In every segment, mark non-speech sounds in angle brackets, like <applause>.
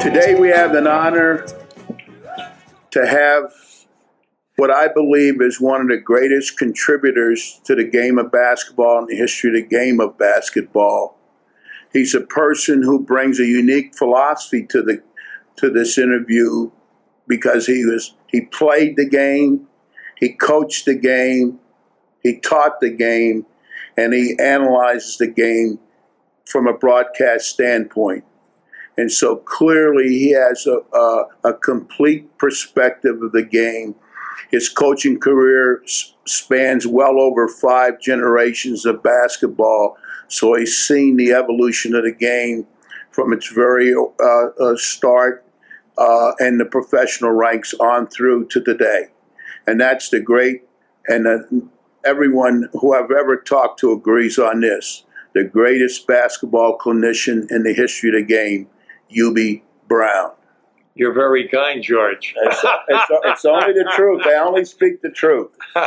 Today we have an honor to have what I believe is one of the greatest contributors to the game of basketball in the history of the game of basketball. He's a person who brings a unique philosophy to the to this interview because he was he played the game, he coached the game, he taught the game, and he analyzes the game from a broadcast standpoint. And so clearly he has a, a, a complete perspective of the game. His coaching career spans well over five generations of basketball. So he's seen the evolution of the game from its very uh, uh, start uh, and the professional ranks on through to today. And that's the great, and uh, everyone who I've ever talked to agrees on this the greatest basketball clinician in the history of the game Hubie Brown. You're very kind, George. It's, it's, it's only the truth. I only speak the truth. <laughs>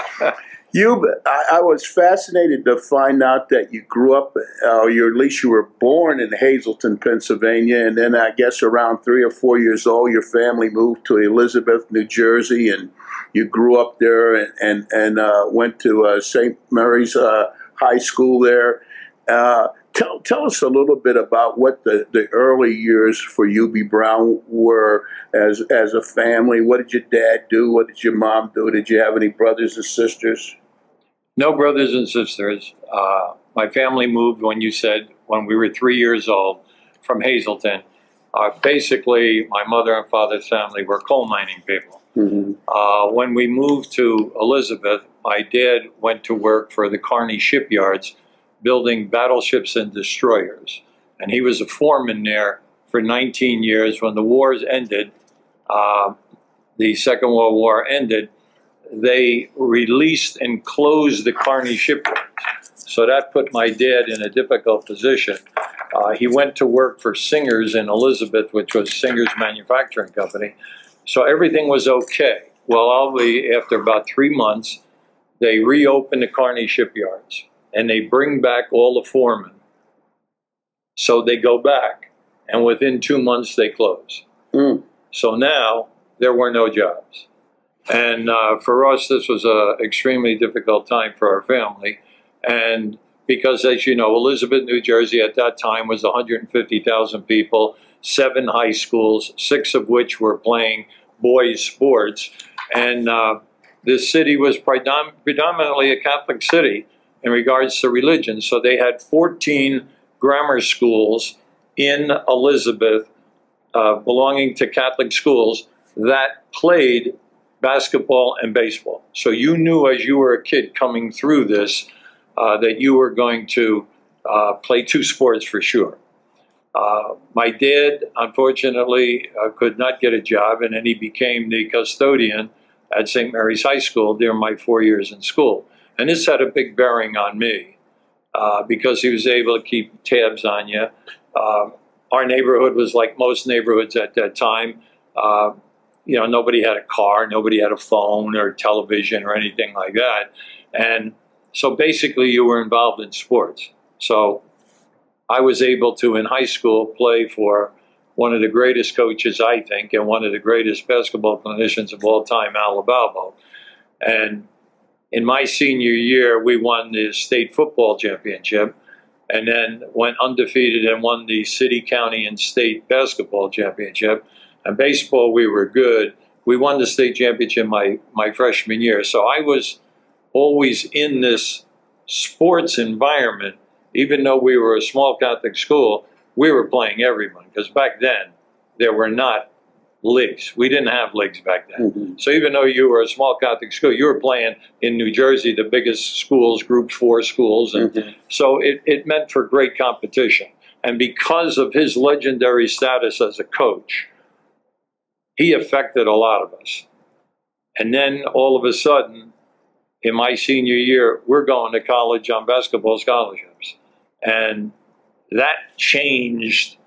You, I, I was fascinated to find out that you grew up, uh, or at least you were born in Hazleton, Pennsylvania, and then I guess around three or four years old, your family moved to Elizabeth, New Jersey, and you grew up there and and, and uh, went to uh, St. Mary's uh, High School there. Uh, tell tell us a little bit about what the, the early years for Hubie Brown were as as a family. What did your dad do? What did your mom do? Did you have any brothers and sisters? No brothers and sisters. Uh, my family moved when you said when we were three years old from Hazleton. Uh, basically, my mother and father's family were coal mining people. Mm-hmm. Uh, when we moved to Elizabeth, my dad went to work for the Kearny shipyards building battleships and destroyers. And he was a foreman there for 19 years. When the wars ended, uh, the Second World War ended, they released and closed the Kearny shipyards. So that put my dad in a difficult position. Uh, he went to work for Singers in Elizabeth, which was Singers Manufacturing Company. So everything was okay. Well, I'll be, after about three months, they reopened the Kearny shipyards and they bring back all the foremen. So they go back, and within two months they close. Mm. So now there were no jobs. And uh, for us, this was an extremely difficult time for our family. And because, as you know, Elizabeth, New Jersey at that time was 150,000 people, seven high schools, six of which were playing boys' sports. And uh, this city was predom- predominantly a Catholic city in regards to religion. So they had 14 grammar schools in Elizabeth uh, belonging to Catholic schools that played basketball and baseball. So you knew as you were a kid coming through this uh, that you were going to uh, play two sports for sure. Uh, my dad, unfortunately, uh, could not get a job, and then he became the custodian at St. Mary's High School during my four years in school. And this had a big bearing on me uh, because he was able to keep tabs on you. Uh, our neighborhood was like most neighborhoods at that time. Uh, you know, nobody had a car, nobody had a phone or television or anything like that. And so basically, you were involved in sports. So I was able to, in high school, play for one of the greatest coaches, I think, and one of the greatest basketball clinicians of all time, Al Balbo. And in my senior year, we won the state football championship and then went undefeated and won the city, county, and state basketball championship. And baseball, we were good. We won the state championship my, my freshman year. So I was always in this sports environment, even though we were a small Catholic school, we were playing everyone because back then there were not leagues. We didn't have leagues back then. Mm-hmm. So even though you were a small Catholic school, you were playing in New Jersey, the biggest schools, Group Four schools, and Mhm. so it, it meant for great competition. And because of his legendary status as a coach, he affected a lot of us. And then all of a sudden, in my senior year, we're going to college on basketball scholarships. And that changed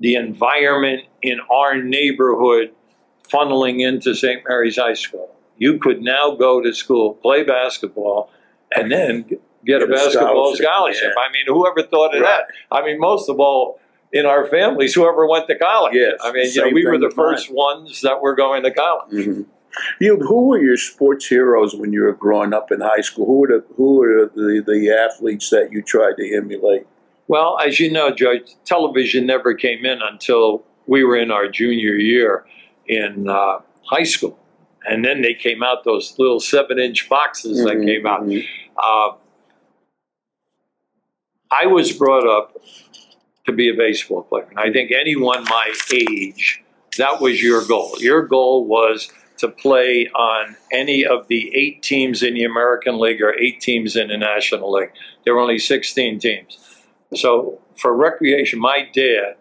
the environment in our neighborhood funneling into St. Mary's High School. You could now go to school, play basketball, and then get, a Get a basketball scholarship, scholarship. yeah. I mean, whoever thought of Right. that? I mean, most of all, in our families whoever went to college. Yes, I mean, you know, we were the mine. first ones that were going to college. Mhm. You, who were your sports heroes when you were growing up in high school? Who were the who were the, the athletes that you tried to emulate? Well, as you know, George, television never came in until we were in our junior year in uh, high school. And then they came out, those little seven inch boxes that Mhm, came out. mhm. Uh, I was brought up to be a baseball player. And I think anyone my age, that was your goal. Your goal was to play on any of the eight teams in the American League or eight teams in the National League. There were only 16 teams. So for recreation, my dad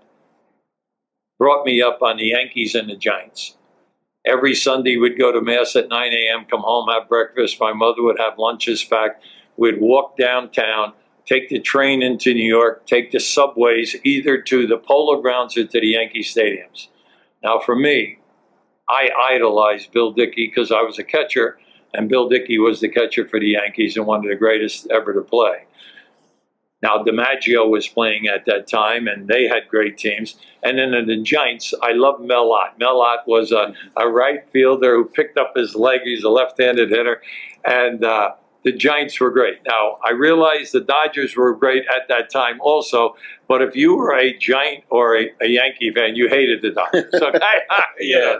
brought me up on the Yankees and the Giants. Every Sunday, we'd go to Mass at 9 a.m., come home, have breakfast. My mother would have lunches packed. We'd walk downtown, take the train into New York, take the subways either to the Polo Grounds or to the Yankee stadiums. Now, for me, I idolized Bill Dickey because I was a catcher, and Bill Dickey was the catcher for the Yankees and one of the greatest ever to play. Now, DiMaggio was playing at that time, and they had great teams. And then in the Giants, I love Mel Ott. Mel Ott was a, a right fielder who picked up his leg. He's a left-handed hitter, and uh, the Giants were great. Now, I realize the Dodgers were great at that time also, but if you were a Giant or a, a Yankee fan, you hated the Dodgers. <laughs> Okay? <laughs> yeah.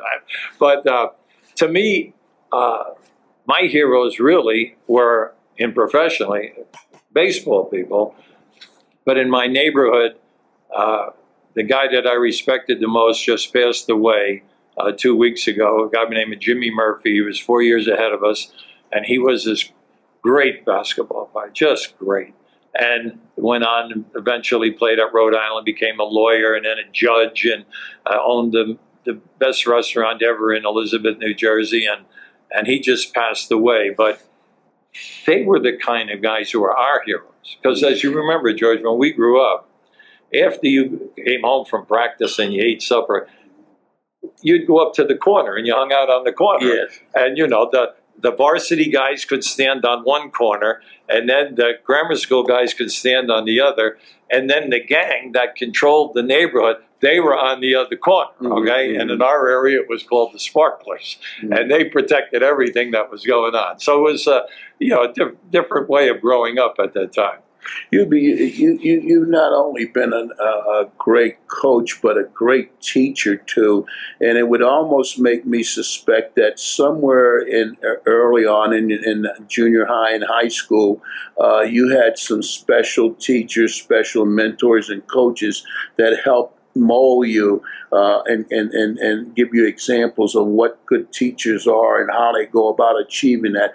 But uh, to me, uh, my heroes really were in professionally baseball people, but in my neighborhood, uh, the guy that I respected the most just passed away uh, two weeks ago. A guy by the name of Jimmy Murphy. He was four years ahead of us, and he was this great basketball player, just great. And went on eventually played at Rhode Island, became a lawyer and then a judge, and uh, owned the, the best restaurant ever in Elizabeth, New Jersey. And, and he just passed away. But they were the kind of guys who were our heroes. Because as you remember, George, when we grew up, after you came home from practice and you ate supper, you'd go up to the corner and you hung out on the corner. Yes. And you know, the the varsity guys could stand on one corner, and then the grammar school guys could stand on the other, and then the gang that controlled the neighborhood, they were on the other corner, Mhm, okay? And in our area, it was called the Sparklers, Mhm. and they protected everything that was going on. So it was, uh, you know, a diff- different way of growing up at that time. Hubie you you you've not only been an, a, a great coach, but a great teacher too, and it would almost make me suspect that somewhere in early on in, in junior high and high school, uh, you had some special teachers, special mentors, and coaches that helped mold you uh, and, and, and, and give you examples of what good teachers are and how they go about achieving that.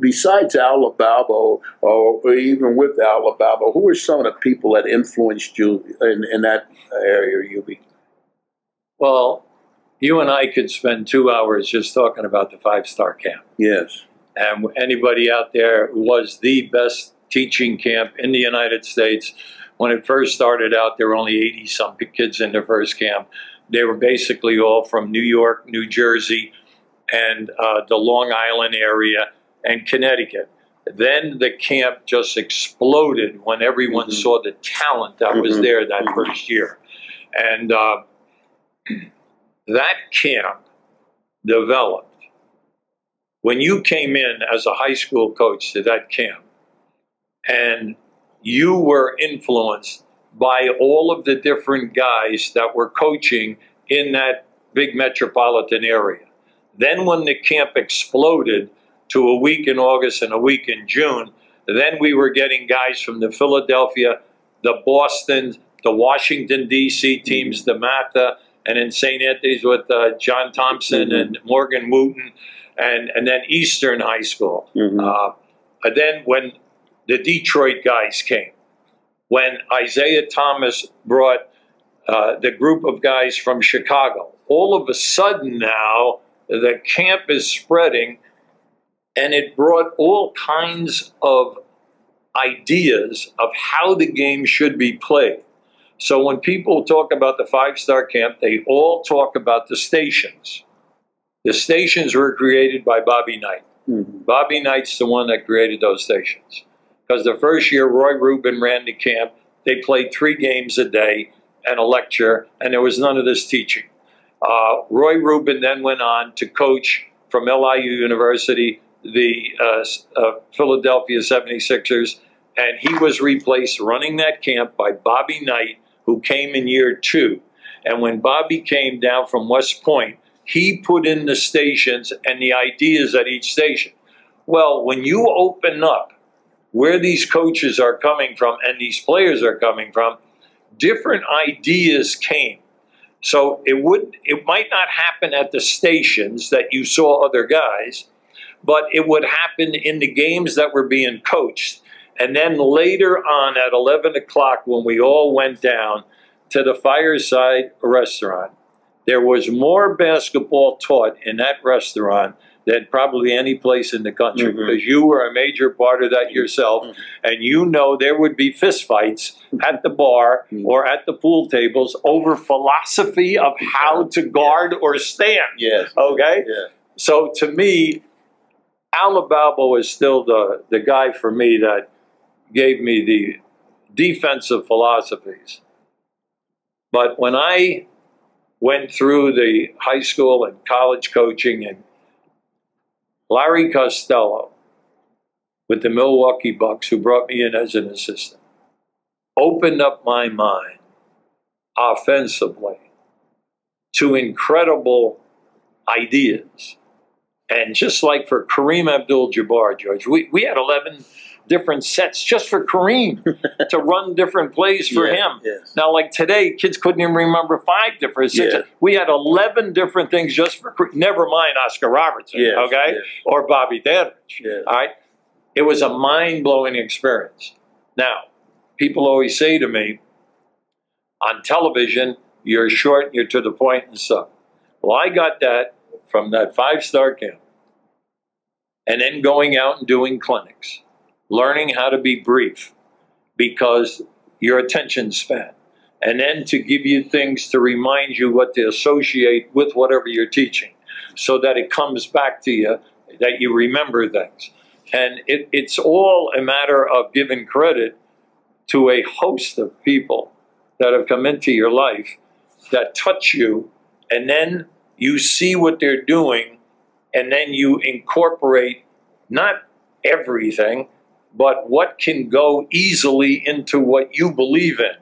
Besides Al Balbo, or, or even with Al Balbo, who are some of the people that influenced you in, in that area, Hubie? Well, you and I could spend two hours just talking about the five star camp. Yes. And anybody out there who was the best teaching camp in the United States. When it first started out, there were only 80 some kids in the first camp. They were basically all from New York, New Jersey, and uh, the Long Island area and Connecticut. Then the camp just exploded when everyone Mhm. saw the talent that was Mhm. there that Mhm. first year. And uh, <clears throat> that camp developed when you came in as a high school coach to that camp and you were influenced by all of the different guys that were coaching in that big metropolitan area. Then, when the camp exploded to a week in August and a week in June, then we were getting guys from the Philadelphia, the Boston, the Washington, D.C. teams, DeMatha, and in St. Anthony's with uh, John Thompson Mhm. and Morgan Wootten, and, and then Eastern High School. Mhm. Uh, and then when the Detroit guys came, when Isiah Thomas brought uh, the group of guys from Chicago, all of a sudden now the camp is spreading and it brought all kinds of ideas of how the game should be played. So when people talk about the five star camp, they all talk about the stations. The stations were created by Bobby Knight. Mhm. Bobby Knight's the one that created those stations. Because the first year Roy Rubin ran the camp, they played three games a day, and a lecture, and there was none of this teaching. Uh, Roy Rubin then went on to coach from LIU University the uh, uh, Philadelphia 76ers, and he was replaced running that camp by Bobby Knight, who came in year two. And when Bobby came down from West Point, he put in the stations and the ideas at each station. Well, when you open up where these coaches are coming from and these players are coming from, different ideas came. So it would it might not happen at the stations that you saw other guys, but it would happen in the games that were being coached. And then later on at 11 o'clock, when we all went down to the fireside restaurant, there was more basketball taught in that restaurant than probably any place in the country Mhm. because you were a major part of that yourself. Mhm. And you know there would be fistfights at the bar Mhm. or at the pool tables over philosophy of how to guard or stand. Yes. Okay? Yeah. So to me, Al Balbo is still the, the guy for me that gave me the defensive philosophies. But when I went through the high school and college coaching, and Larry Costello with the Milwaukee Bucks, who brought me in as an assistant, opened up my mind offensively to incredible ideas. And just like for Kareem Abdul Jabbar, George, we, we had 11 different sets just for Kareem <laughs> to run different plays for Yeah, him. Yes. Now, like today, kids couldn't even remember five different six. Yeah. We had 11 different things just for Kareem. Never mind Oscar Robertson, Yes, okay? yes. Or Bobby Dandridge. Yes. All right? It was a mind blowing experience. Now, people always say to me, on television, you're short, you're to the point, and so. Well, I got that from that five star camp. And then going out and doing clinics, learning how to be brief because your attention span. And then to give you things to remind you what to associate with whatever you're teaching so that it comes back to you, that you remember things. And it, it's all a matter of giving credit to a host of people that have come into your life that touch you, and then you see what they're doing, and then you incorporate not everything, but what can go easily into what you believe in.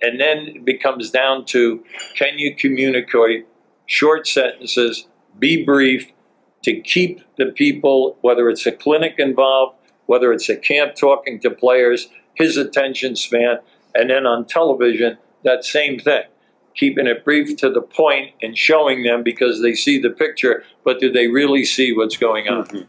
And then it becomes down to can you communicate short sentences, be brief, to keep the people, whether it's a clinic involved, whether it's a camp talking to players, his attention span, and then on television, that same thing. Keeping it brief to the point and showing them because they see the picture, but do they really see what's going on? Mhm.